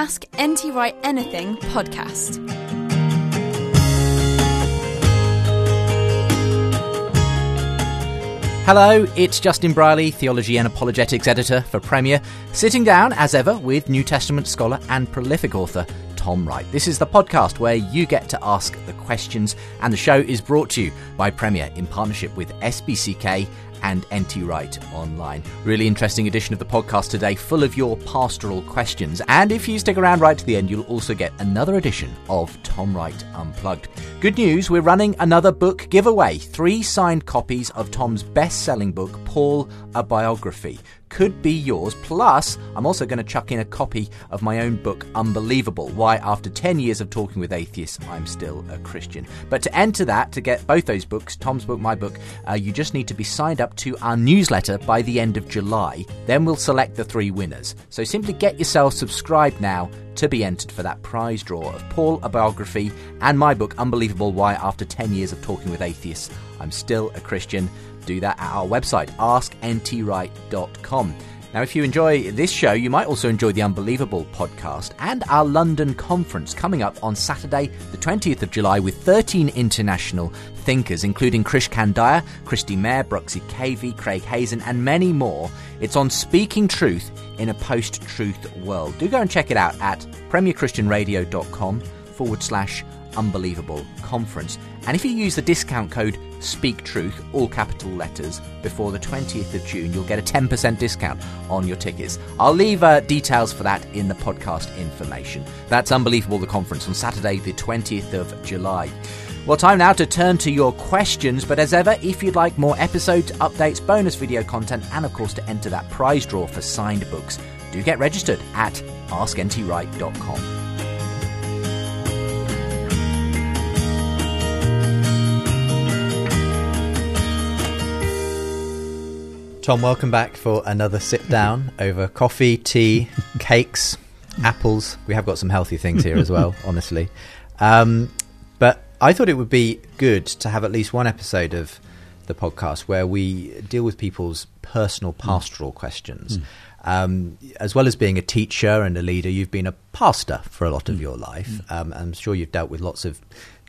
Ask NT Wright Anything podcast. Hello, it's Justin Brierley, Theology and Apologetics Editor for Premier, sitting down, as ever, with New Testament scholar and prolific author Tom Wright. This is the podcast where you get to ask the questions, and the show is brought to you by Premier in partnership with SPCK and NT Wright Online. Really interesting edition of the podcast today, full of your pastoral questions. And if you stick around right to the end, you'll also get another edition of Tom Wright Unplugged. Good news, we're running another book giveaway. Three signed copies of Tom's best selling book, Paul, a Biography could be yours. Plus, I'm also going to chuck in a copy of my own book, Unbelievable Why, after 10 years of talking with atheists, I'm still a Christian. But to enter that, to get both those books, Tom's book, my book, uh, you just need to be signed up to our newsletter by the end of July. Then we'll select the three winners. So simply get yourself subscribed now to be entered for that prize draw of Paul, a biography, and my book, Unbelievable Why, after 10 years of talking with atheists, I'm still a Christian do that at our website, askntwright.com. Now, if you enjoy this show, you might also enjoy the Unbelievable podcast and our London conference coming up on Saturday, the 20th of July, with 13 international thinkers, including Krish Kandiah, Kristi Mair, Bruxy Cavey, Craig Hazen, and many more. It's on speaking truth in a post truth world. Do go and check it out at premierchristianradio.com forward slash unbelievable conference. And if you use the discount code Speak Truth, all capital letters, before the 20th of June, you'll get a 10% discount on your tickets. I'll leave uh, details for that in the podcast information. That's Unbelievable, the conference on Saturday, the 20th of July. Well, time now to turn to your questions. But as ever, if you'd like more episodes, updates, bonus video content, and of course to enter that prize draw for signed books, do get registered at askntwright.com. Tom, welcome back for another sit down over coffee, tea, cakes, apples. We have got some healthy things here as well, honestly. Um, I thought it would be good to have at least one episode of the podcast where we deal with people's personal pastoral questions. Mm. Um, as well as being a teacher and a leader, you've been a pastor for a lot of your life. Um, I'm sure you've dealt with lots of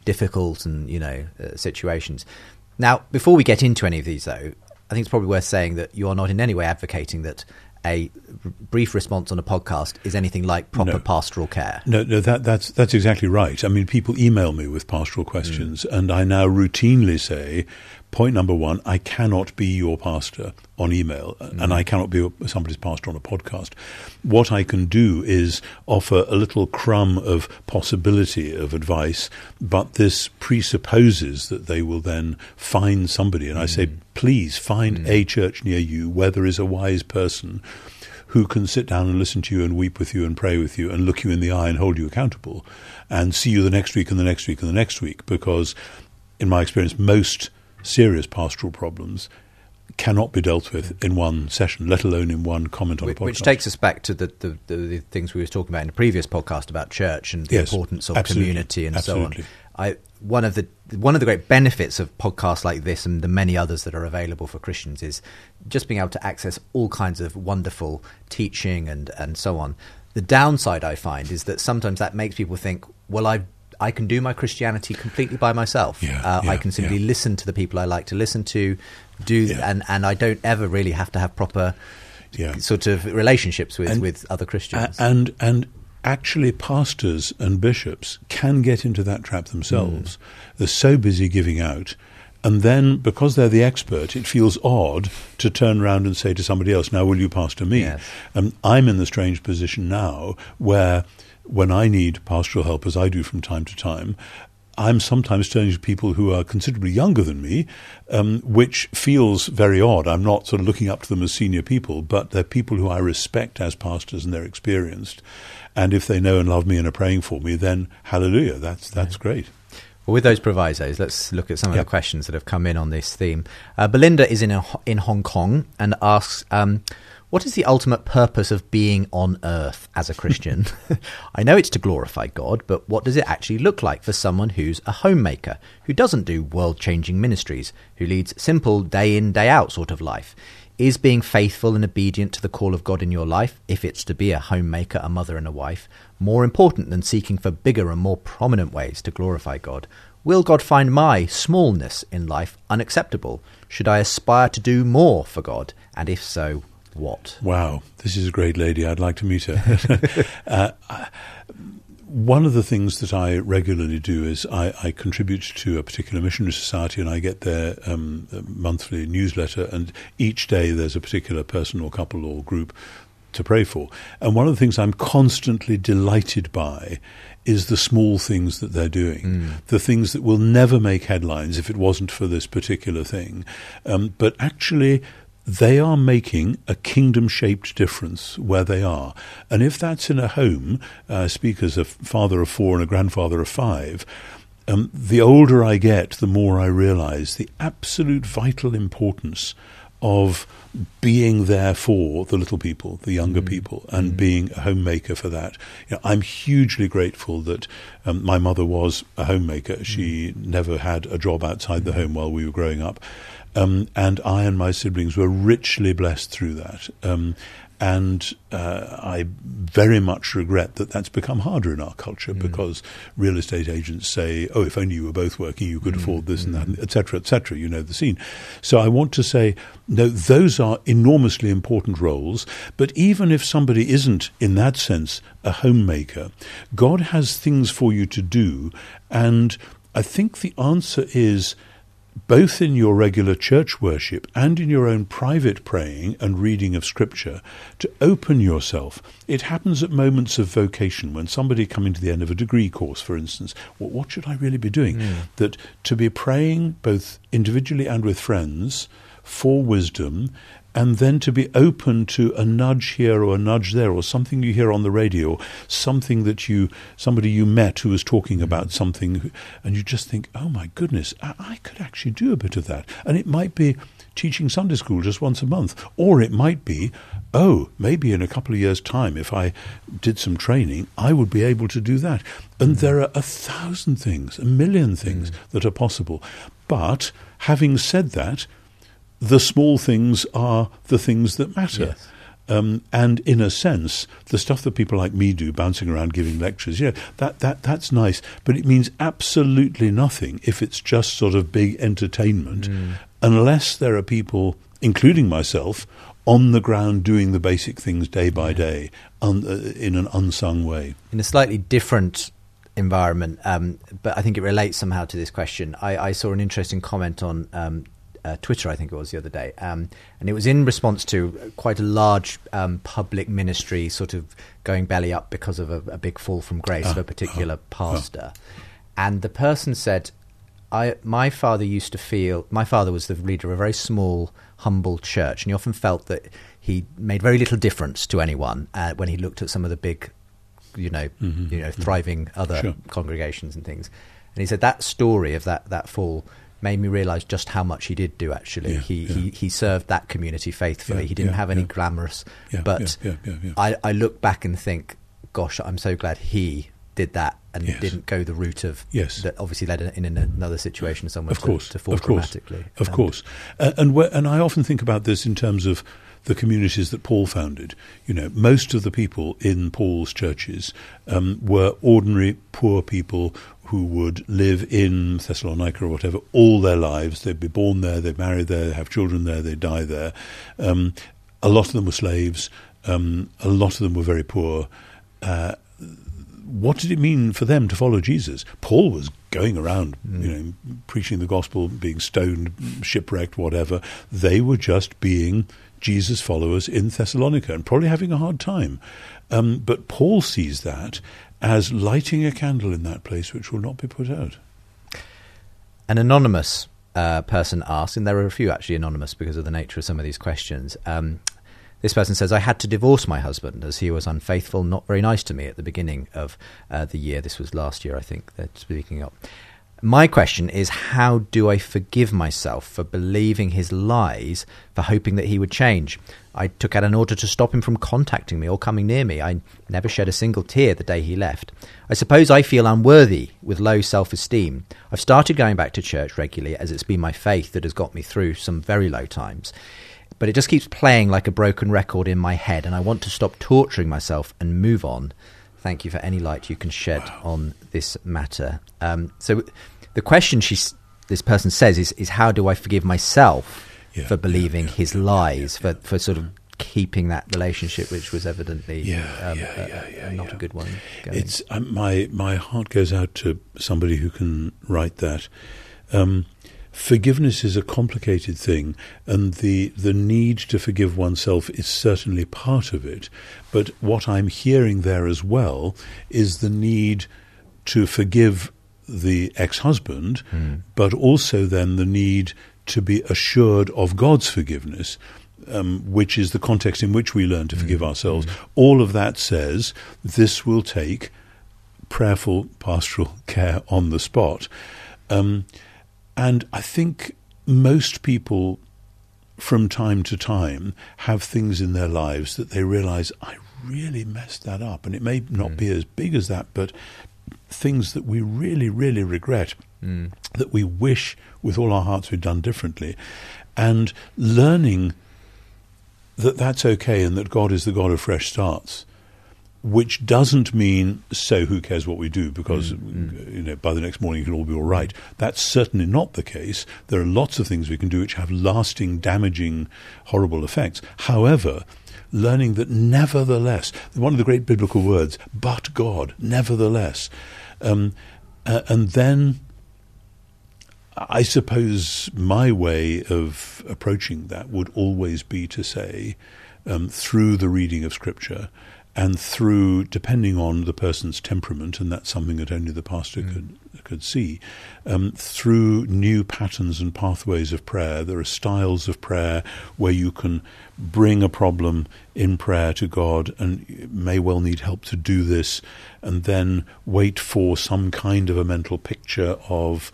difficult and you know uh, situations. Now, before we get into any of these, though, I think it's probably worth saying that you are not in any way advocating that a brief response on a podcast is anything like proper No. pastoral care. No, no, that, that's that's exactly right. I mean, people email me with pastoral questions, mm. and I now routinely say, point number one, I cannot be your pastor on email, and mm. I cannot be somebody's pastor on a podcast. What I can do is offer a little crumb of possibility of advice, but this presupposes that they will then find somebody, and I say, mm. please find mm. a church near you where there is a wise person who can sit down and listen to you and weep with you and pray with you and look you in the eye and hold you accountable and see you the next week and the next week and the next week. Because in my experience most serious pastoral problems cannot be dealt with in one session let alone in one comment on Which, a podcast which takes us back to the, the, the, the things we were talking about in the previous podcast about church and the Yes, importance of community and absolutely. so on. I one of the one of the great benefits of podcasts like this and the many others that are available for Christians is just being able to access all kinds of wonderful teaching and and so on. The downside I find is that sometimes that makes people think, well, I've I can do my Christianity completely by myself. Yeah, uh, I can simply yeah. listen to the people I like to listen to, do, Yeah. and and I don't ever really have to have proper Yeah. sort of relationships with And- with other Christians. and and actually pastors and bishops can get into that trap themselves. They're so busy giving out. And then, because they're the expert, it feels odd to turn around and say to somebody else, "Now, will you pastor me?" Yes. And I'm in the strange position now where, when I need pastoral help, as I do from time to time, I'm sometimes turning to people who are considerably younger than me, um, which feels very odd. I'm not sort of looking up to them as senior people, but they're people who I respect as pastors and they're experienced. And if they know and love me and are praying for me, then hallelujah, that's that's great. Well, with those provisos, let's look at some of Yep. the questions that have come in on this theme. Uh, Belinda is in a, in Hong Kong and asks, um, "What is the ultimate purpose of being on Earth as a Christian? I know it's to glorify God, but what does it actually look like for someone who's a homemaker, who doesn't do world-changing ministries, who leads simple day in day out sort of life?" Is being faithful and obedient to the call of God in your life, if it's to be a homemaker, a mother, and a wife, more important than seeking for bigger and more prominent ways to glorify God? Will God find my smallness in life unacceptable? Should I aspire to do more for God? And if so, what? Wow, this is a great lady. I'd like to meet her. uh, I- one of the things that I regularly do is I, I contribute to a particular missionary society and I get their um, monthly newsletter, and each day there's a particular person or couple or group to pray for. And one of the things I'm constantly delighted by is the small things that they're doing, the things that will never make headlines if it wasn't for this particular thing. Um, but actually, they are making a kingdom shaped difference where they are. And if that's in a home, uh, I speak as a father of four and a grandfather of five. Um, the older I get, the more I realize the absolute vital importance of being there for the little people, the younger people, and being a homemaker for that. You know, I'm hugely grateful that um, my mother was a homemaker. She never had a job outside the home while we were growing up. Um, and I and my siblings were richly blessed through that. Um, and uh, I very much regret that that's become harder in our culture because real estate agents say, "Oh, if only you were both working, you could afford this and that, etc., etc." You know the scene. So I want to say, no, those are enormously important roles. But even if somebody isn't, in that sense, a homemaker, God has things for you to do, and I think the answer is both in your regular church worship and in your own private praying and reading of Scripture, to open yourself. It happens at moments of vocation when somebody coming to the end of a degree course, for instance. What, what should I really be doing? Hmm. That to be praying both individually and with friends for wisdom and then to be open to a nudge here or a nudge there or something you hear on the radio something that you somebody you met who was talking mm-hmm. about something and you just think oh my goodness I, I could actually do a bit of that. And it might be teaching Sunday school just once a month or it might be oh maybe in a couple of years time if I did some training I would be able to do that. And mm-hmm. there are a thousand things a million things mm-hmm. that are possible. But having said that the small things are the things that matter. Yes. Um, and in a sense, the stuff that people like me do, bouncing around giving lectures, yeah, that, that that's nice, but it means absolutely nothing if it's just sort of big entertainment, unless there are people, including myself, on the ground doing the basic things day by day, un, uh, in an unsung way. in a slightly different environment, um, but I think it relates somehow to this question. I, I saw an interesting comment on um, uh, Twitter, I think it was the other day, um, and it was in response to quite a large um, public ministry sort of going belly up because of a, a big fall from grace of a particular pastor, and the person said. I, my father used to feel my father was the leader of a very small, humble church, and he often felt that he made very little difference to anyone uh, when he looked at some of the big you know, you know, thriving other Mm-hmm. Sure. congregations and things. And he said that story of that that fall made me realise just how much he did do. Actually, Yeah, he, yeah. he he served that community faithfully. Yeah, he didn't have any glamorous, but. I I look back and think, gosh, I'm so glad he did that and Yes. didn't go the route of Yes. that obviously led in, in another situation someone of course, to, to fall of course, dramatically. of Um, course. Uh, and where, and I often think about this in terms of the communities that Paul founded. You know, most of the people in Paul's churches um, were ordinary poor people who would live in Thessalonica or whatever all their lives. They'd be born there, they'd marry there, they'd have children there, they'd die there. Um, a lot of them were slaves. Um, a lot of them were very poor. Uh, what did it mean for them to follow Jesus? Paul was going around, mm. you know, preaching the gospel, being stoned, shipwrecked, whatever. They were just being Jesus followers in Thessalonica and probably having a hard time. Um, but Paul sees that as lighting a candle in that place which will not be put out. An anonymous uh, person asked, and there are a few actually anonymous because of the nature of some of these questions. Um, this person says, I had to divorce my husband as he was unfaithful, not very nice to me at the beginning of uh, the year. This was last year, I think, they're speaking up. My question is, how do I forgive myself for believing his lies, for hoping that he would change? I took out an order to stop him from contacting me or coming near me. I never shed a single tear the day he left. I suppose I feel unworthy with low self esteem. I've started going back to church regularly as it's been my faith that has got me through some very low times but it just keeps playing like a broken record in my head, and I want to stop torturing myself and move on. Thank you for any light you can shed wow. on this matter. Um, so, the question she, this person says is, is how do I forgive myself yeah, for believing yeah, yeah, his lies, for, for sort of keeping that relationship, which was evidently yeah, um, a, not a good one. Going. It's um, my my heart goes out to somebody who can write that. Um, forgiveness is a complicated thing, and the, the need to forgive oneself is certainly part of it. But what I'm hearing there as well is the need to forgive the ex husband, mm. but also then the need to be assured of God's forgiveness. Um, which is the context in which we learn to forgive mm. ourselves. Mm. All of that says this will take prayerful pastoral care on the spot. Um, and I think most people from time to time have things in their lives that they realize, I really messed that up. And it may not mm. be as big as that, but things that we really, really regret, mm. that we wish with all our hearts we'd done differently. And learning that that's okay and that God is the God of fresh starts which doesn't mean so who cares what we do because mm, you know by the next morning it can all be all right. That's certainly not the case. There are lots of things we can do which have lasting, damaging, horrible effects. However, learning that nevertheless, one of the great biblical words, but God, nevertheless, um, uh, and then. I suppose my way of approaching that would always be to say, um, through the reading of Scripture, and through, depending on the person's temperament, and that's something that only the pastor mm. could could see, um, through new patterns and pathways of prayer. There are styles of prayer where you can bring a problem in prayer to God, and may well need help to do this, and then wait for some kind of a mental picture of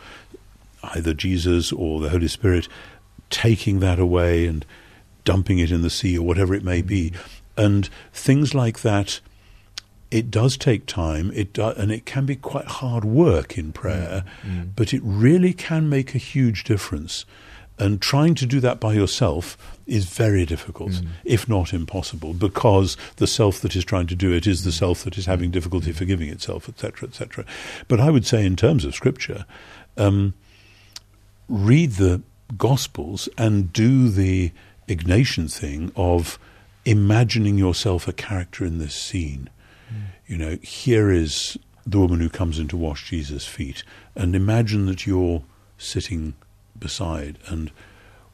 either Jesus or the Holy Spirit taking that away and dumping it in the sea or whatever it may be. Mm and things like that. It does take time, it do, and it can be quite hard work in prayer, mm, mm. but it really can make a huge difference. And trying to do that by yourself is very difficult, mm. if not impossible, because the self that is trying to do it is the mm. self that is having difficulty forgiving itself, etc., etc. But I would say, in terms of scripture, um, read the Gospels and do the Ignatian thing of imagining yourself a character in this scene. Mm. You know, here is the woman who comes in to wash Jesus' feet, and imagine that you're sitting beside and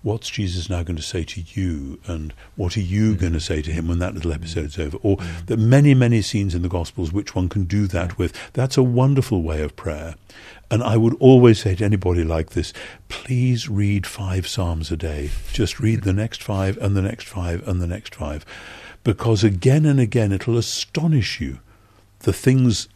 what's Jesus now going to say to you, and what are you mm. going to say to him when that little episode's over? Or mm. are many, many scenes in the Gospels which one can do that with. That's a wonderful way of prayer. And I would always say to anybody like this, please read five Psalms a day. Just read the next five and the next five and the next five. Because again and again it'll astonish you the things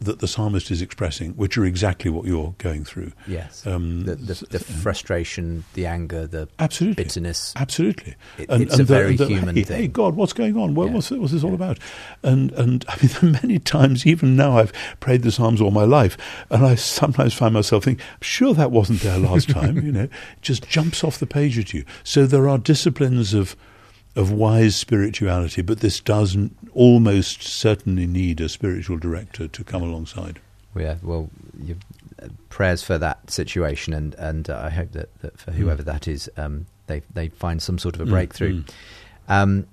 that the psalmist is expressing, which are exactly what you're going through. Yes, um, the, the, the, frustration, the anger, the absolutely bitterness. Absolutely, it, and, it's and a the, very human hey, thing. Hey, God, what's going on? What, yeah. what's, what's, this all yeah. about? And and I mean, many times, even now, I've prayed the psalms all my life, and I sometimes find myself thinking, I'm sure that wasn't there last time. you know, it just jumps off the page at you. So there are disciplines of of wise spirituality, but this does almost certainly need a spiritual director to come alongside. Yeah, well, you, uh, prayers for that situation, and and uh, I hope that, that for whoever that is, um, they they find some sort of a Mm, breakthrough. mm. Um,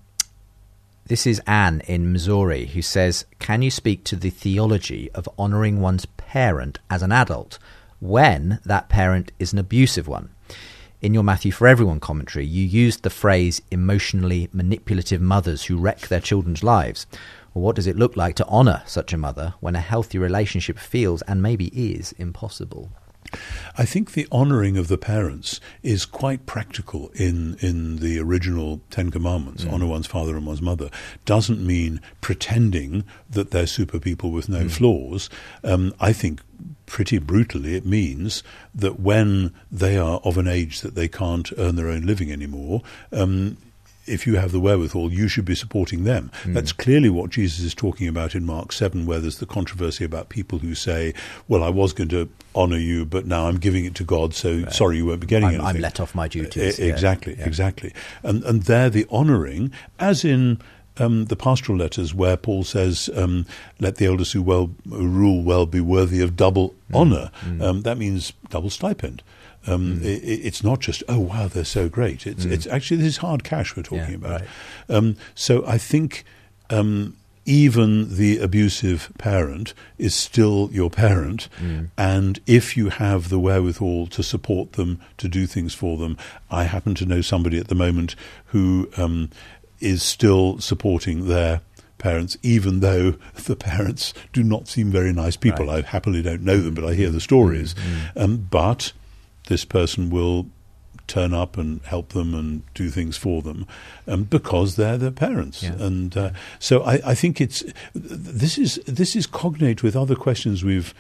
this is Anne in Missouri who says, "Can you speak to the theology of honouring one's parent as an adult when that parent is an abusive one?" In your Matthew for Everyone commentary, you used the phrase emotionally manipulative mothers who wreck their children's lives. Well, what does it look like to honour such a mother when a healthy relationship feels and maybe is impossible? I think the honouring of the parents is quite practical in, in the original Ten Commandments. Honour one's father and one's mother doesn't mean pretending that they're super people with no flaws. Um, I think pretty brutally it means that when they are of an age that they can't earn their own living anymore, um, if you have the wherewithal, you should be supporting them. That's clearly what Jesus is talking about in Mark 7, where there's the controversy about people who say, Well, I was going to honour you, but now I'm giving it to God, so sorry you won't be getting I'm. I'm let off my duties. E- Exactly, Yeah. exactly. And, and there the honouring, as in um, the pastoral letters where Paul says, um, let the elders who well who rule well be worthy of double Mm. honour. Um, that means double stipend. Um, Mm. i- i it's not just oh wow they're so great. It's it's actually this is hard cash we're talking Yeah, about. right. Um, so I think um, even the abusive parent is still your parent, Mm. and if you have the wherewithal to support them, to do things for them, I happen to know somebody at the moment who um, is still supporting their parents, even though the parents do not seem very nice people. Right. I happily don't know them, but I hear the stories. Mm. Um, but this person will turn up and help them and do things for them um, because they're their parents. Yeah. And uh, so I, I think it's this is this is cognate with other questions we've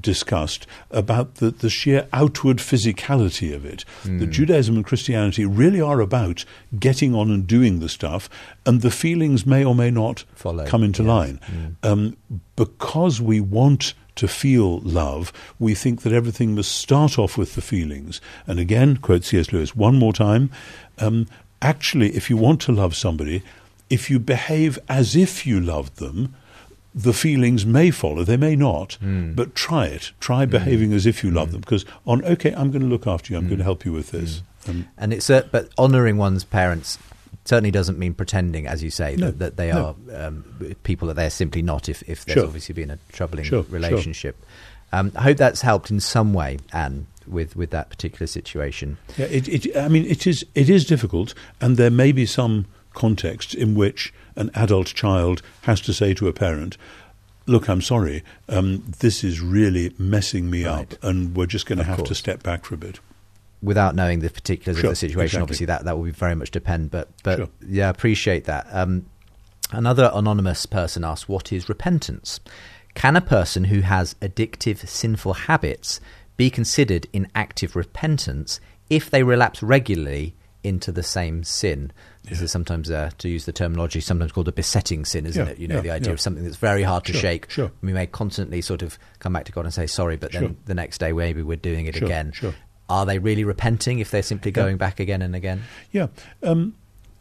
discussed about the, the sheer outward physicality of it. That Judaism and Christianity really are about getting on and doing the stuff, and the feelings may or may not Follow, come into yes. line. Um, because we want to feel love, we think that everything must start off with the feelings. And again, quote C.S. Lewis one more time um, actually, if you want to love somebody, if you behave as if you loved them, the feelings may follow, they may not, but try it. Try behaving as if you love them. Because on, okay, I'm going to look after you, I'm going to help you with this. Um, And it's uh, but honouring one's parents certainly doesn't mean pretending, as you say, No, that, that they no. are um, people that they're simply not. If if there's Sure. obviously been a troubling Sure, sure. relationship, Um, I hope that's helped in some way, Anne, with with that particular situation. Yeah, it, it, I mean, it is it is difficult, and there may be some contexts in which an adult child has to say to a parent, "Look, I'm sorry, um, this is really messing me Right. up, and we're just going to have to step back for a bit." without knowing the particulars Sure, of the situation, exactly. obviously that, that will be very much depend. But but Sure. yeah, I appreciate that. Um, another anonymous person asked, "What is repentance? Can a person who has addictive, sinful habits be considered in active repentance if they relapse regularly into the same sin?" This is sometimes, uh, to use the terminology, sometimes called a besetting sin, isn't Yeah, it? You know, yeah, the idea yeah. of something that's very hard to Sure, shake. sure. We may constantly sort of come back to God and say sorry, but then Sure. the next day maybe we're doing it again. Are they really repenting if they're simply Yeah. going back again and again? Yeah. Um,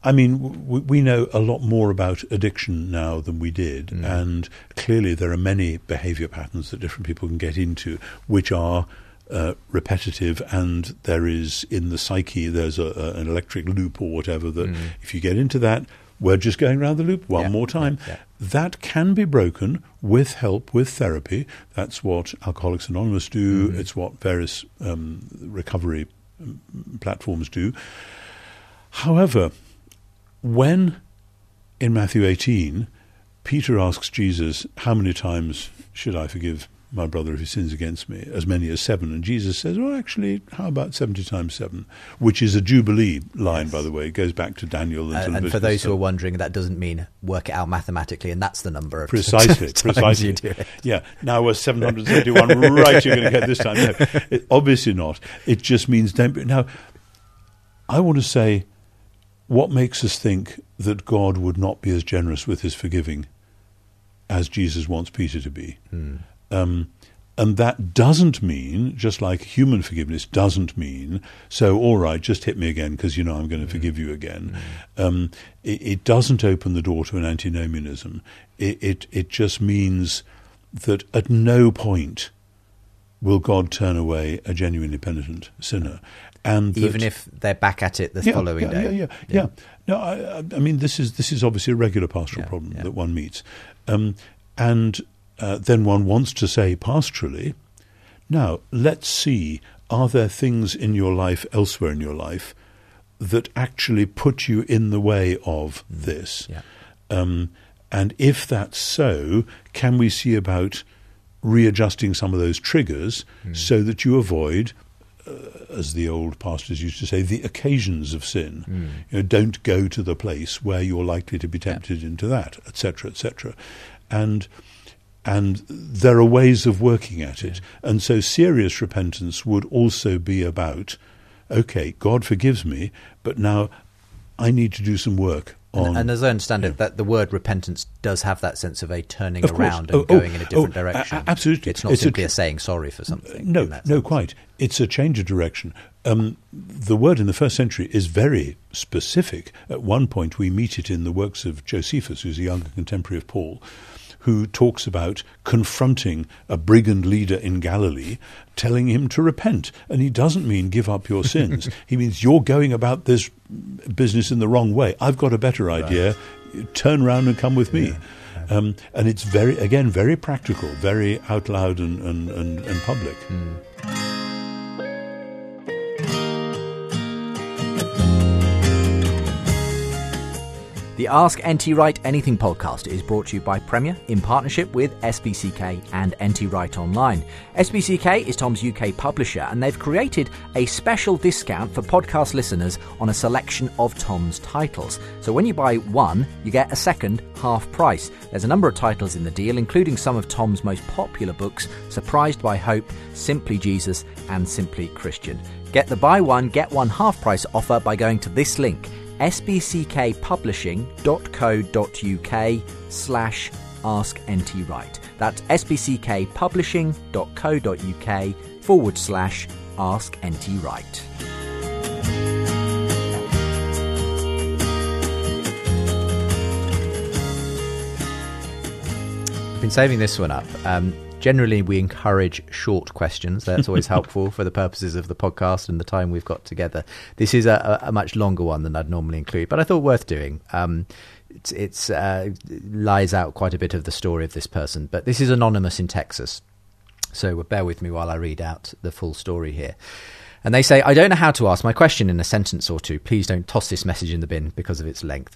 I mean, w- we know a lot more about addiction now than we did, Mm. and clearly there are many behaviour patterns that different people can get into, which are uh, repetitive, and there is in the psyche there's a, a, an electric loop or whatever that if you get into that, we're just going around the loop one Mm. Yeah, more time. yeah, yeah. That can be broken with help, with therapy. That's what Alcoholics Anonymous do. Mm-hmm. It's what various um, recovery um, platforms do. However, when in Matthew 18, Peter asks Jesus, How many times should I forgive my brother if he sins against me? As many as seven. And Jesus says, Well, actually, how about 70 times seven? Which is a Jubilee line, by the way. It goes back to Daniel and, to And, for those who are wondering, that doesn't mean work it out mathematically, and that's the number of Precisely, precisely. you do it. Yeah. Now we're 771. right, you're going to get this time. No, it, obviously not. It just means don't. Be, now, I want to say, what makes us think that God would not be as generous with His forgiving as Jesus wants Peter to be? Hmm. Um, And that doesn't mean, just like human forgiveness doesn't mean, so all right, just hit me again because you know I'm going to forgive you again. Um, it, it doesn't open the door to an antinomianism. It, it, it just means that at no point will God turn away a genuinely penitent sinner. And that- Even if they're back at it the yeah, following yeah, day. Yeah, yeah, yeah. yeah. No, I, I- I mean this is this is obviously a regular pastoral problem that one meets, um, and uh, then one wants to say pastorally, now let's see are there things in your life elsewhere in your life that actually put you in the way of this, Yeah. um, and if that's so, can we see about readjusting some of those triggers so that you avoid as the old pastors used to say, the occasions of sin. You know, don't go to the place where you're likely to be tempted into that, etc., etc. And and there are ways of working at it. And so serious repentance would also be about, okay, God forgives me, but now I need to do some work on. And, and as I understand it, that the word repentance does have that sense of a turning Of around and Oh, oh, going in a different oh, direction. a- absolutely. It's not It's a simply tr- a, saying sorry for something. No, no, sense. quite. It's a change of direction. Um, the word in the first century is very specific. At one point, we meet it in the works of Josephus, who's a younger contemporary of Paul, who talks about confronting a brigand leader in Galilee, telling him to repent. And he doesn't mean give up your sins. he means you're going about this business in the wrong way. I've got a better idea. Turn round and come with me. Um, and it's very, again, very practical, very out loud and, and, and, and public. The Ask NT Wright Anything podcast is brought to you by Premier in partnership with SPCK and NT Wright Online. SPCK is Tom's UK publisher and they've created a special discount for podcast listeners on a selection of Tom's titles. So when you buy one, you get a second half price. There's a number of titles in the deal, including some of Tom's most popular books Surprised by Hope, Simply Jesus, and Simply Christian. Get the buy one, get one half price offer by going to this link spckpublishing.co.uk slash askntwright. That's spckpublishing.co.uk forward slash askntwright. I've been saving this one up. Um, generally, we encourage short questions. That's always helpful for the purposes of the podcast and the time we've got together. This is a, a much longer one than I'd normally include, but I thought worth doing. Um, it's, it's uh, lies out quite a bit of the story of this person, but this is anonymous in Texas. So bear with me while I read out the full story here. And they say, I don't know how to ask my question in a sentence or two. Please don't toss this message in the bin because of its length.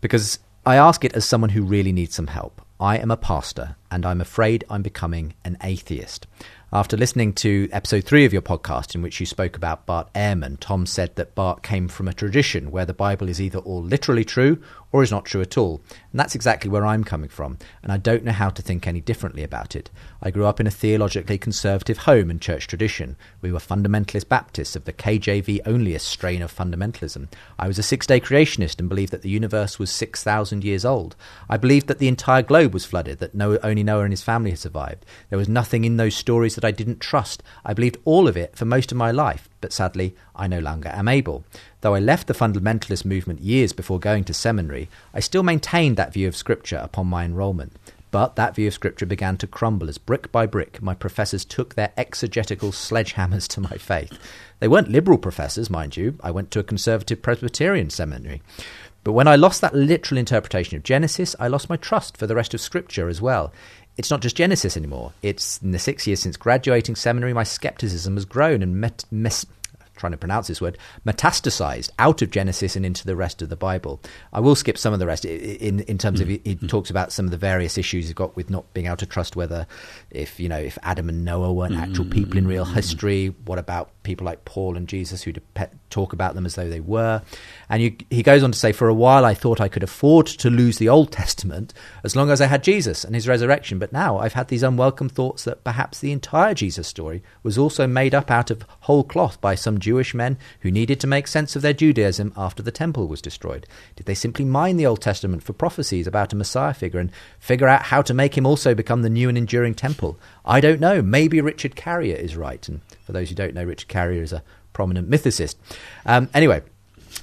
Because I ask it as someone who really needs some help. I am a pastor and I'm afraid I'm becoming an atheist. After listening to episode three of your podcast, in which you spoke about Bart Ehrman, Tom said that Bart came from a tradition where the Bible is either all literally true or is not true at all. And that's exactly where I'm coming from, and I don't know how to think any differently about it. I grew up in a theologically conservative home and church tradition. We were fundamentalist Baptists of the KJV onlyist strain of fundamentalism. I was a six day creationist and believed that the universe was 6,000 years old. I believed that the entire globe was flooded, that no, only Noah and his family had survived. There was nothing in those stories that I didn't trust. I believed all of it for most of my life, but sadly, I no longer am able. Though I left the fundamentalist movement years before going to seminary, I still maintained that view of Scripture upon my enrolment. But that view of Scripture began to crumble as brick by brick my professors took their exegetical sledgehammers to my faith. They weren't liberal professors, mind you. I went to a conservative Presbyterian seminary. But when I lost that literal interpretation of Genesis, I lost my trust for the rest of Scripture as well. It's not just Genesis anymore. It's in the six years since graduating seminary, my skepticism has grown and met, mes- trying to pronounce this word, metastasized out of Genesis and into the rest of the Bible. I will skip some of the rest in in terms of mm-hmm. he, he mm-hmm. talks about some of the various issues he's got with not being able to trust whether if you know if Adam and Noah weren't mm-hmm. actual people in real history. What about people like Paul and Jesus who dep- talk about them as though they were? And you, he goes on to say, for a while I thought I could afford to lose the Old Testament as long as I had Jesus and his resurrection, but now I've had these unwelcome thoughts that perhaps the entire Jesus story was also made up out of whole cloth by some Jewish men who needed to make sense of their Judaism after the temple was destroyed. Did they simply mine the Old Testament for prophecies about a Messiah figure and figure out how to make him also become the new and enduring temple? I don't know. Maybe Richard Carrier is right. And for those who don't know, Richard Carrier is a prominent mythicist. Um, anyway,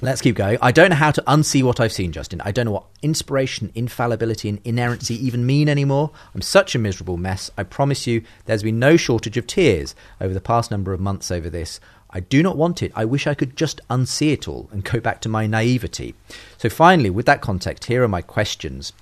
Let's keep going. I don't know how to unsee what I've seen, Justin. I don't know what inspiration, infallibility, and inerrancy even mean anymore. I'm such a miserable mess. I promise you, there's been no shortage of tears over the past number of months over this. I do not want it. I wish I could just unsee it all and go back to my naivety. So, finally, with that context, here are my questions.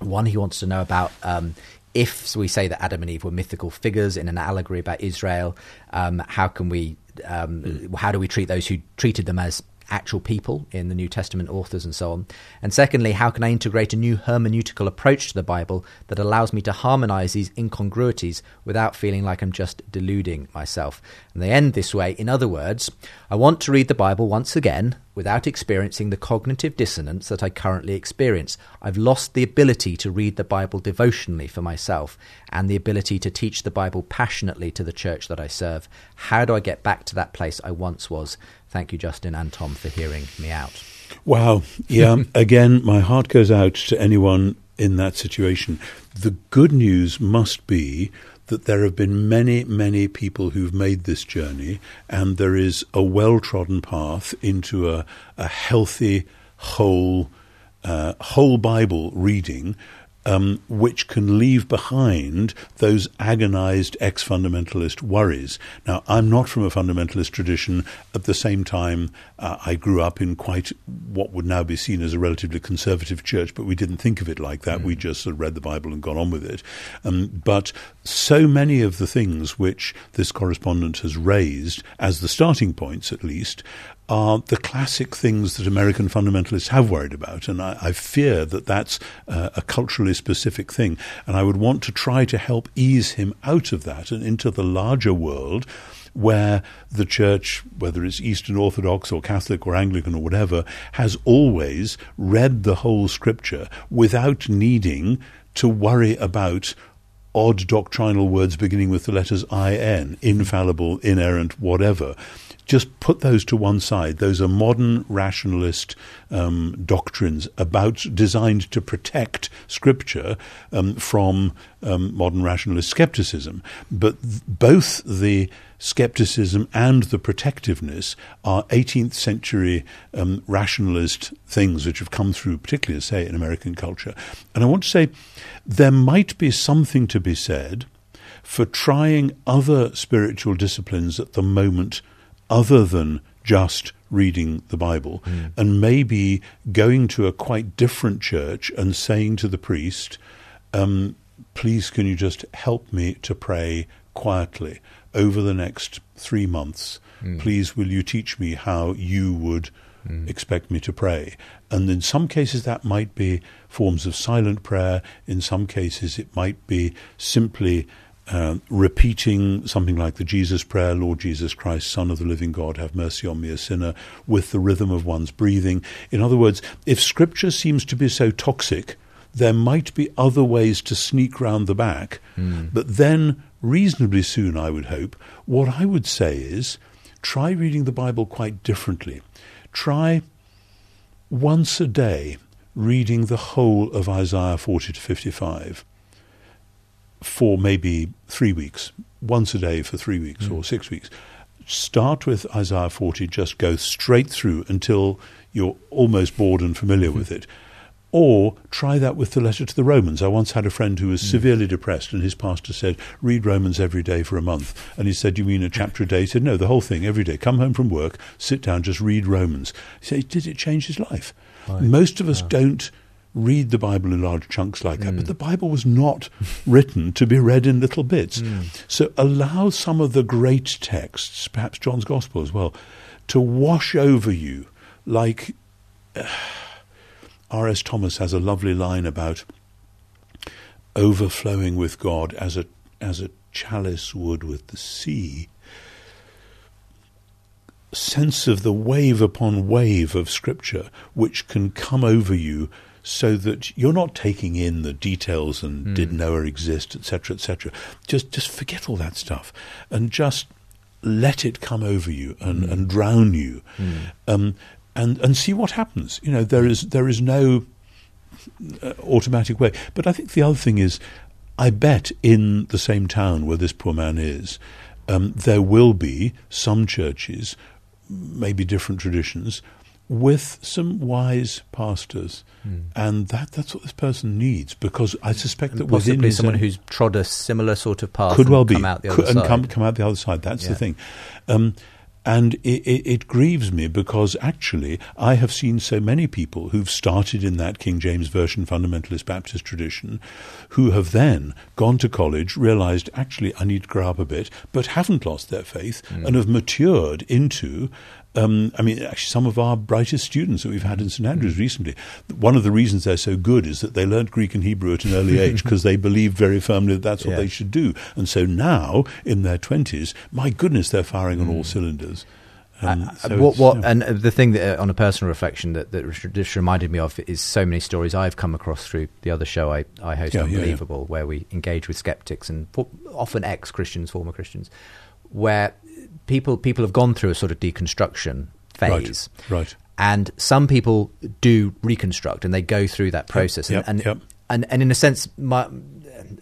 One, he wants to know about um, if we say that Adam and Eve were mythical figures in an allegory about Israel, um, how can we, um, mm. how do we treat those who treated them as actual people in the New Testament authors and so on? And secondly, how can I integrate a new hermeneutical approach to the Bible that allows me to harmonize these incongruities without feeling like I'm just deluding myself? And they end this way. In other words, I want to read the Bible once again without experiencing the cognitive dissonance that I currently experience. I've lost the ability to read the Bible devotionally for myself and the ability to teach the Bible passionately to the church that I serve. How do I get back to that place I once was? Thank you, Justin and Tom, for hearing me out. Wow. Yeah. Again, my heart goes out to anyone in that situation. The good news must be that there have been many, many people who've made this journey, and there is a well trodden path into a, a healthy, whole, uh, whole Bible reading um, which can leave behind those agonized ex fundamentalist worries. Now, I'm not from a fundamentalist tradition. At the same time, uh, I grew up in quite what would now be seen as a relatively conservative church, but we didn't think of it like that. Mm. We just sort of read the Bible and got on with it. Um, but so many of the things which this correspondent has raised, as the starting points at least, are the classic things that American fundamentalists have worried about. And I, I fear that that's uh, a culturally specific thing. And I would want to try to help ease him out of that and into the larger world where the church, whether it's Eastern Orthodox or Catholic or Anglican or whatever, has always read the whole scripture without needing to worry about odd doctrinal words beginning with the letters IN, infallible, inerrant, whatever just put those to one side. Those are modern rationalist um, doctrines about designed to protect Scripture um, from um, modern rationalist skepticism. But th- both the skepticism and the protectiveness are 18th century um, rationalist things which have come through, particularly, say, in American culture. And I want to say there might be something to be said for trying other spiritual disciplines at the moment other than just reading the Bible, mm. and maybe going to a quite different church and saying to the priest, um, Please, can you just help me to pray quietly over the next three months? Mm. Please, will you teach me how you would mm. expect me to pray? And in some cases, that might be forms of silent prayer. In some cases, it might be simply uh, repeating something like the Jesus prayer, Lord Jesus Christ, Son of the living God, have mercy on me, a sinner, with the rhythm of one's breathing. In other words, if Scripture seems to be so toxic, there might be other ways to sneak round the back. Mm. But then, reasonably soon, I would hope, what I would say is try reading the Bible quite differently. Try once a day reading the whole of Isaiah 40 to 55 for maybe three weeks, once a day for three weeks mm. or six weeks. Start with Isaiah 40, just go straight through until you're almost bored and familiar mm-hmm. with it. Or try that with the letter to the Romans. I once had a friend who was mm. severely depressed, and his pastor said, Read Romans every day for a month. And he said, You mean a chapter a day? He said, No, the whole thing, every day. Come home from work, sit down, just read Romans. He said, Did it change his life? Right. Most of us don't read the Bible in large chunks like that. Mm. But the Bible was not written to be read in little bits. Mm. So allow some of the great texts, perhaps John's Gospel as well, to wash over you like. Uh, R.S. Thomas has a lovely line about overflowing with God as a as a chalice would with the sea. Sense of the wave upon wave of Scripture which can come over you so that you're not taking in the details and mm. did Noah exist, etc., etc. Just just forget all that stuff and just let it come over you and, mm. and drown you, mm. um, and and see what happens. You know, there is there is no uh, automatic way. But I think the other thing is. I bet in the same town where this poor man is, um, there will be some churches, maybe different traditions, with some wise pastors, mm. and that that's what this person needs because I suspect and that possibly someone who's trod a similar sort of path could well be come out the could, other and side. come come out the other side. That's yeah. the thing. Um, and it, it, it, grieves me because actually I have seen so many people who've started in that King James Version fundamentalist Baptist tradition who have then gone to college, realized actually I need to grow up a bit, but haven't lost their faith mm. and have matured into um, I mean, actually, some of our brightest students that we've had in St Andrews recently, one of the reasons they're so good is that they learnt Greek and Hebrew at an early age because they believed very firmly that that's what yeah. they should do. And so now, in their 20s, my goodness, they're firing on all mm. cylinders. Um, uh, so what, what, yeah. and the thing that, uh, on a personal reflection, that, that just reminded me of is so many stories I've come across through the other show I, I host, yeah, Unbelievable, yeah, where we engage with skeptics and often ex Christians, former Christians, where people people have gone through a sort of deconstruction phase, right? right. And some people do reconstruct, and they go through that process. Yep, and, yep. and, and in a sense, my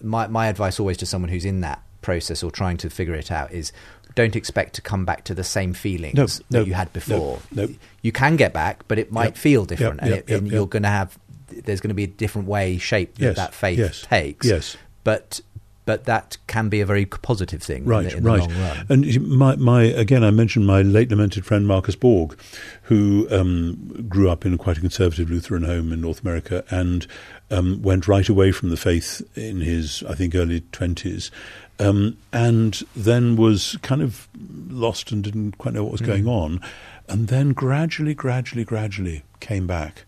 my my advice always to someone who's in that process or trying to figure it out is don't expect to come back to the same feelings no, that no, you had before. No, you can get back, but it might yep. feel different, yep, and, it, and you're going to have there's going to be a different way, shape yes, that that faith yes, takes. Yes, but but that can be a very positive thing right, in the, in right. the long run. And my, my, again, I mentioned my late lamented friend Marcus Borg, who um, grew up in quite a conservative Lutheran home in North America and um, went right away from the faith in his, I think, early 20s. Um, and then was kind of lost and didn't quite know what was mm. going on. And then gradually, gradually, gradually came back.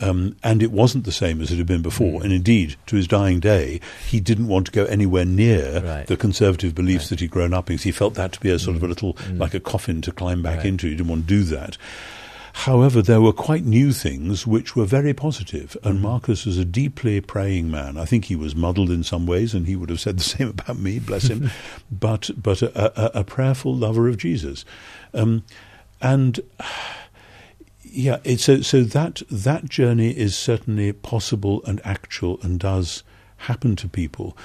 Um, and it wasn't the same as it had been before. Mm. And indeed, to his dying day, he didn't want to go anywhere near right. the conservative beliefs right. that he'd grown up in. He felt that to be a sort mm. of a mm. little, mm. like a coffin to climb back right. into. He didn't want to do that. However, there were quite new things which were very positive. and mm. Marcus was a deeply praying man. I think he was muddled in some ways, and he would have said the same about me, bless him, but, but a, a, a, prayerful lover of Jesus. Um, and yeah, it's so so that that journey is certainly possible and actual and does happen to people.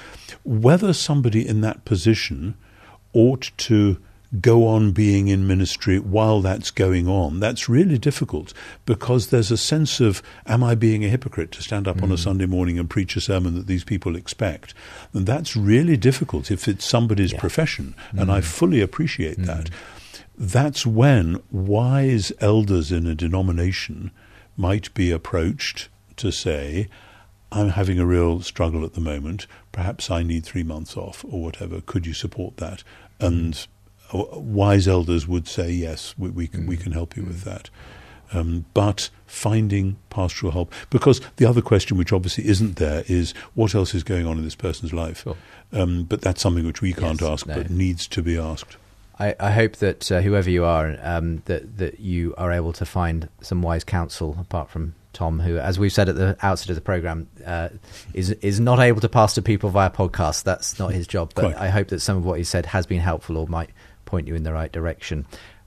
Whether somebody in that position ought to go on being in ministry while that's going on, that's really difficult because there's a sense of, am I being a hypocrite to stand up mm. on a mm. Sunday morning and preach a sermon that these people expect? And that's really difficult if it's somebody's yeah. profession, mm. and I mm. fully appreciate mm. that that's when wise elders in a denomination might be approached to say, I'm having a real struggle at the moment. Perhaps I need three months off or whatever. Could you support that? And wise elders would say, yes, we, we can, mm. we can help you mm. with that. Um, but finding pastoral help, because the other question, which obviously isn't there, is what else is going on in this person's life? Sure. Um, but that's something which we can't yes, ask, no. but needs to be asked. I, I hope that uh, whoever you are, um, that that you are able to find some wise counsel apart from Tom, who, as we've said at the outset of the program, uh, is is not able to pass to people via podcast. That's not his job. But Quite. I hope that some of what he said has been helpful or might point you in the right direction.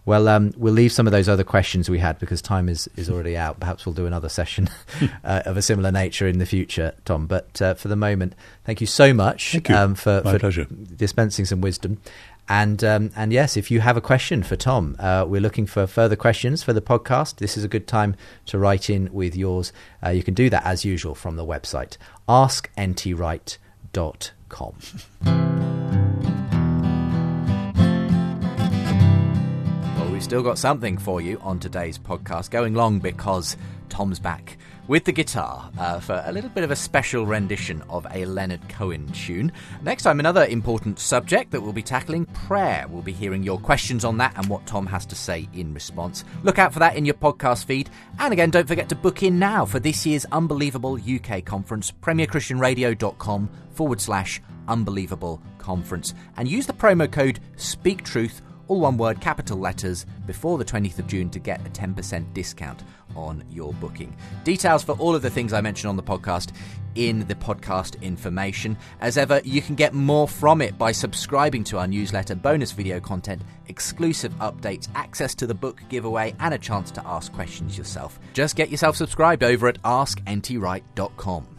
Well, um, we'll leave some of those other questions we had because time is, is already out. Perhaps we'll do another session uh, of a similar nature in the future, Tom. But uh, for the moment, thank you so much you. um, for, for dispensing some wisdom. And um, and yes, if you have a question for Tom, uh, we're looking for further questions for the podcast. This is a good time to write in with yours. Uh, you can do that as usual from the website askntwright.com. well, we've still got something for you on today's podcast, going long because Tom's back with the guitar uh, for a little bit of a special rendition of a Leonard Cohen tune. Next time, another important subject that we'll be tackling prayer. We'll be hearing your questions on that and what Tom has to say in response. Look out for that in your podcast feed. And again, don't forget to book in now for this year's Unbelievable UK conference, premierchristianradio.com forward slash unbelievable conference. And use the promo code Speak Truth all one word, capital letters, before the 20th of June to get a 10% discount on your booking. Details for all of the things I mentioned on the podcast in the podcast information. As ever, you can get more from it by subscribing to our newsletter, bonus video content, exclusive updates, access to the book giveaway, and a chance to ask questions yourself. Just get yourself subscribed over at askntwright.com.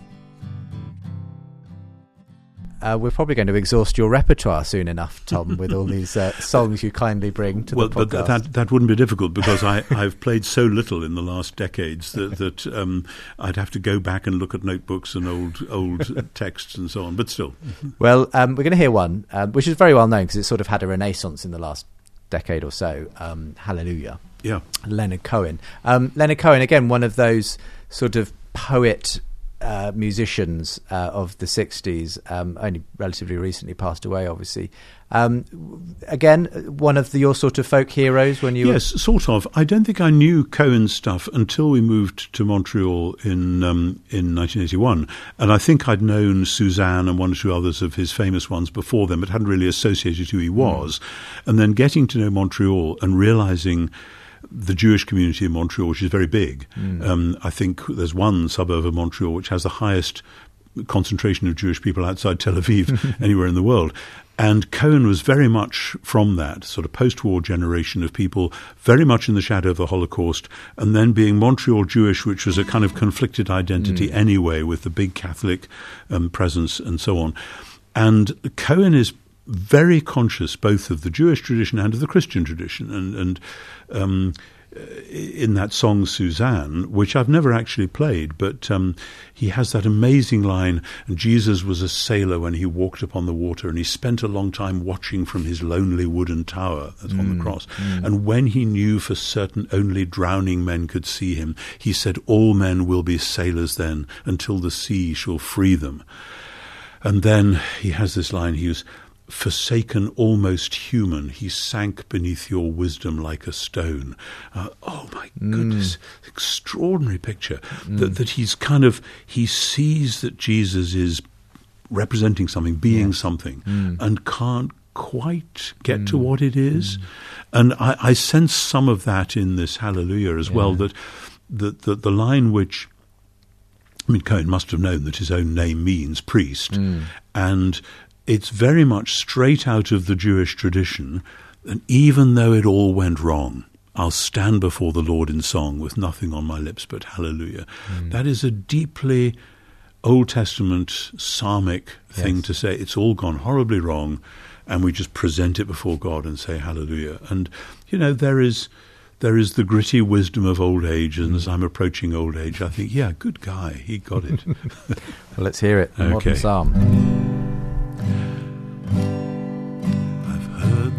uh, we're probably going to exhaust your repertoire soon enough, Tom, with all these uh, songs you kindly bring to well, the podcast. but that that wouldn't be difficult because I, I've played so little in the last decades that, that um, I'd have to go back and look at notebooks and old old texts and so on. But still, well, um, we're going to hear one um, which is very well known because it sort of had a renaissance in the last decade or so. Um, Hallelujah. yeah. Leonard Cohen. Um, Leonard Cohen, again, one of those sort of poet uh, musicians uh, of the 60s, um, only relatively recently passed away, obviously. Um, again, one of the, your sort of folk heroes when you Yes, sort of. I don't think I knew Cohen's stuff until we moved to Montreal in um, in 1981, and I think I'd known Suzanne and one or two others of his famous ones before then, but hadn't really associated who he was. And then getting to know Montreal and realizing the Jewish community in Montreal, which is very big. Um, I think there's one suburb of Montreal which has the highest concentration of Jewish people outside Tel Aviv anywhere in the world. And Cohen was very much from that sort of post war generation of people, very much in the shadow of the Holocaust, and then being Montreal Jewish, which was a kind of conflicted identity anyway, with the big Catholic um, presence and so on. And Cohen is very conscious both of the Jewish tradition and of the Christian tradition. And, and um, in that song Suzanne, which I've never actually played, but um, he has that amazing line. And Jesus was a sailor when he walked upon the water, and he spent a long time watching from his lonely wooden tower that's on the cross. And when he knew for certain only drowning men could see him, he said, All men will be sailors then until the sea shall free them. And then he has this line he was forsaken, almost human. He sank beneath your wisdom like a stone. Uh, oh my mm. goodness, extraordinary picture. Mm. That, that he's kind of, he sees that Jesus is representing something, being something, mm. and can't quite get to what it is. And I, I sense some of that in this Hallelujah as well, that, that, that the line which I mean, Cohen must have known that his own name means priest, and it's very much straight out of the Jewish tradition. And even though it all went wrong, I'll stand before the Lord in song with nothing on my lips but hallelujah. Hmm. That is a deeply Old Testament psalmic thing Yes. to say. It's all gone horribly wrong, and we just present it before God and say hallelujah. And you know there is there is the gritty wisdom of old age, and as hmm. I'm approaching old age, I think, yeah, good guy, he got it. Well, let's hear it. The Modern Psalm.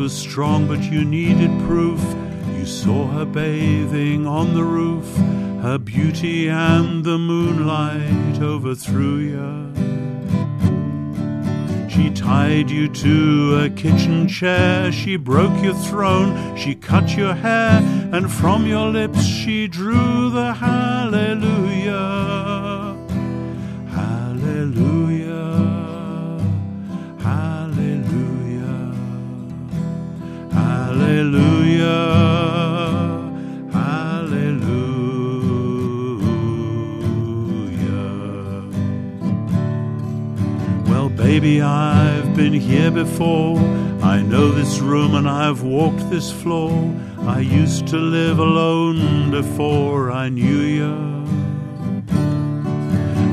Was strong, but you needed proof. You saw her bathing on the roof. Her beauty and the moonlight overthrew you. She tied you to a kitchen chair, she broke your throne, she cut your hair, and from your lips she drew the hallelujah. Baby, I've been here before. I know this room and I've walked this floor. I used to live alone before I knew you.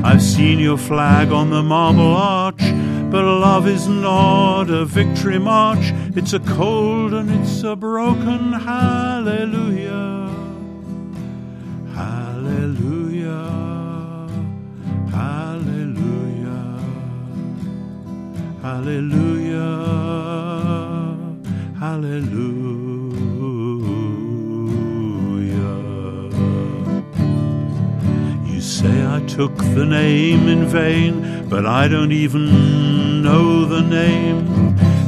I've seen your flag on the marble arch, but love is not a victory march. It's a cold and it's a broken hallelujah. Hallelujah. Hallelujah. You say I took the name in vain, but I don't even know the name.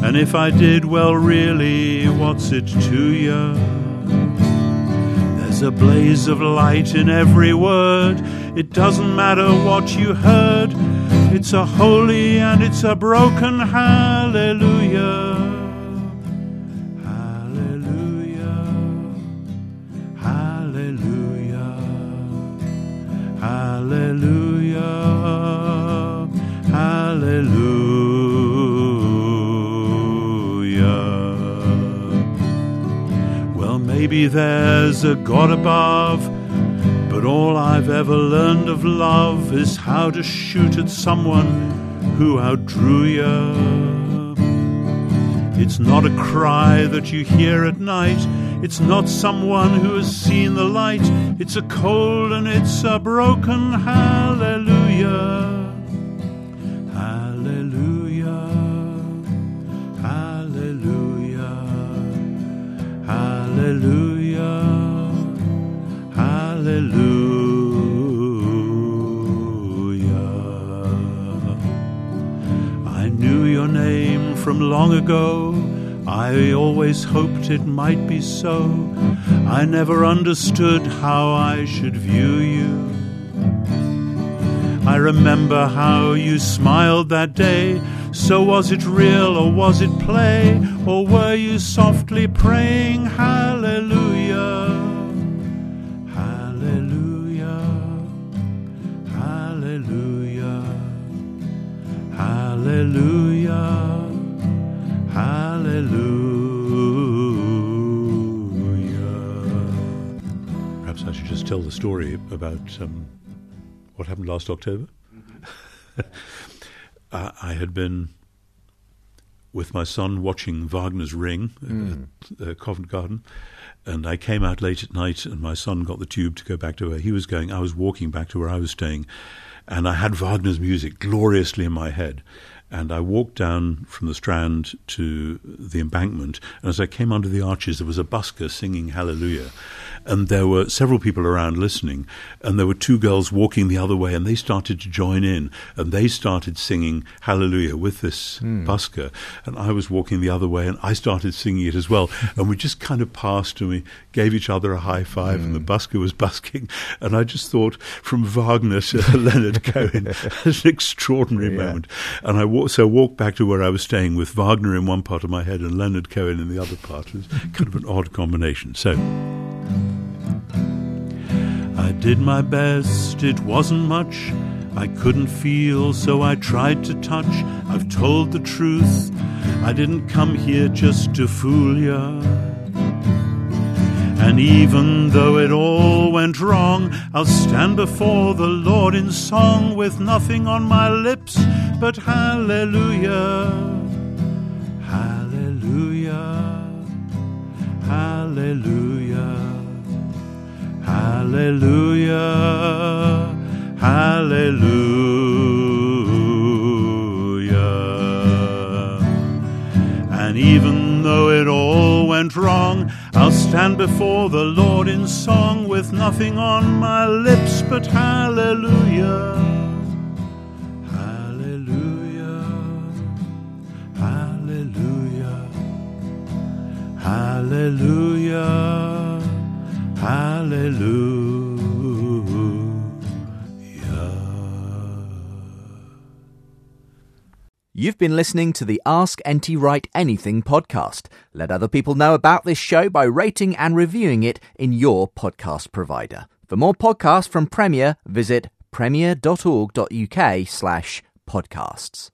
And if I did, well, really, what's it to you? There's a blaze of light in every word. It doesn't matter what you heard. It's a holy and it's a broken hallelujah. Hallelujah. Hallelujah. Hallelujah. Hallelujah. Well, maybe there's a God above, all I've ever learned of love is how to shoot at someone who outdrew you. It's not a cry that you hear at night. It's not someone who has seen the light. It's a cold and it's a broken hallelujah. Long ago. I always hoped it might be so. I never understood how I should view you. I remember how you smiled that day. So was it real or was it play? Or were you softly praying hallelujah? Hallelujah. Hallelujah. Hallelujah. I should just tell the story about um, what happened last October. uh, I had been with my son watching Wagner's Ring at uh, Covent Garden, and I came out late at night, and my son got the tube to go back to where he was going. I was walking back to where I was staying, and I had Wagner's music gloriously in my head. And I walked down from the Strand to the embankment, and as I came under the arches, there was a busker singing Hallelujah. And there were several people around listening, and there were two girls walking the other way, and they started to join in, and they started singing Hallelujah with this hmm. busker. And I was walking the other way, and I started singing it as well. and we just kind of passed, and we gave each other a high five, and the hmm. busker was busking. And I just thought, from Wagner to Leonard Cohen, an extraordinary moment. And I wa- so walked back to where I was staying with Wagner in one part of my head and Leonard Cohen in the other part. It was kind of an odd combination. So. I did my best, it wasn't much. I couldn't feel, so I tried to touch. I've told the truth, I didn't come here just to fool ya. And even though it all went wrong, I'll stand before the Lord in song with nothing on my lips but hallelujah. Hallelujah. Hallelujah. Hallelujah. Hallelujah. And even though it all went wrong, I'll stand before the Lord in song with nothing on my lips but hallelujah. Hallelujah. Hallelujah. You've been listening to the Ask NT Wright Anything podcast. Let other people know about this show by rating and reviewing it in your podcast provider. For more podcasts from Premier, visit premier.org.uk slash podcasts.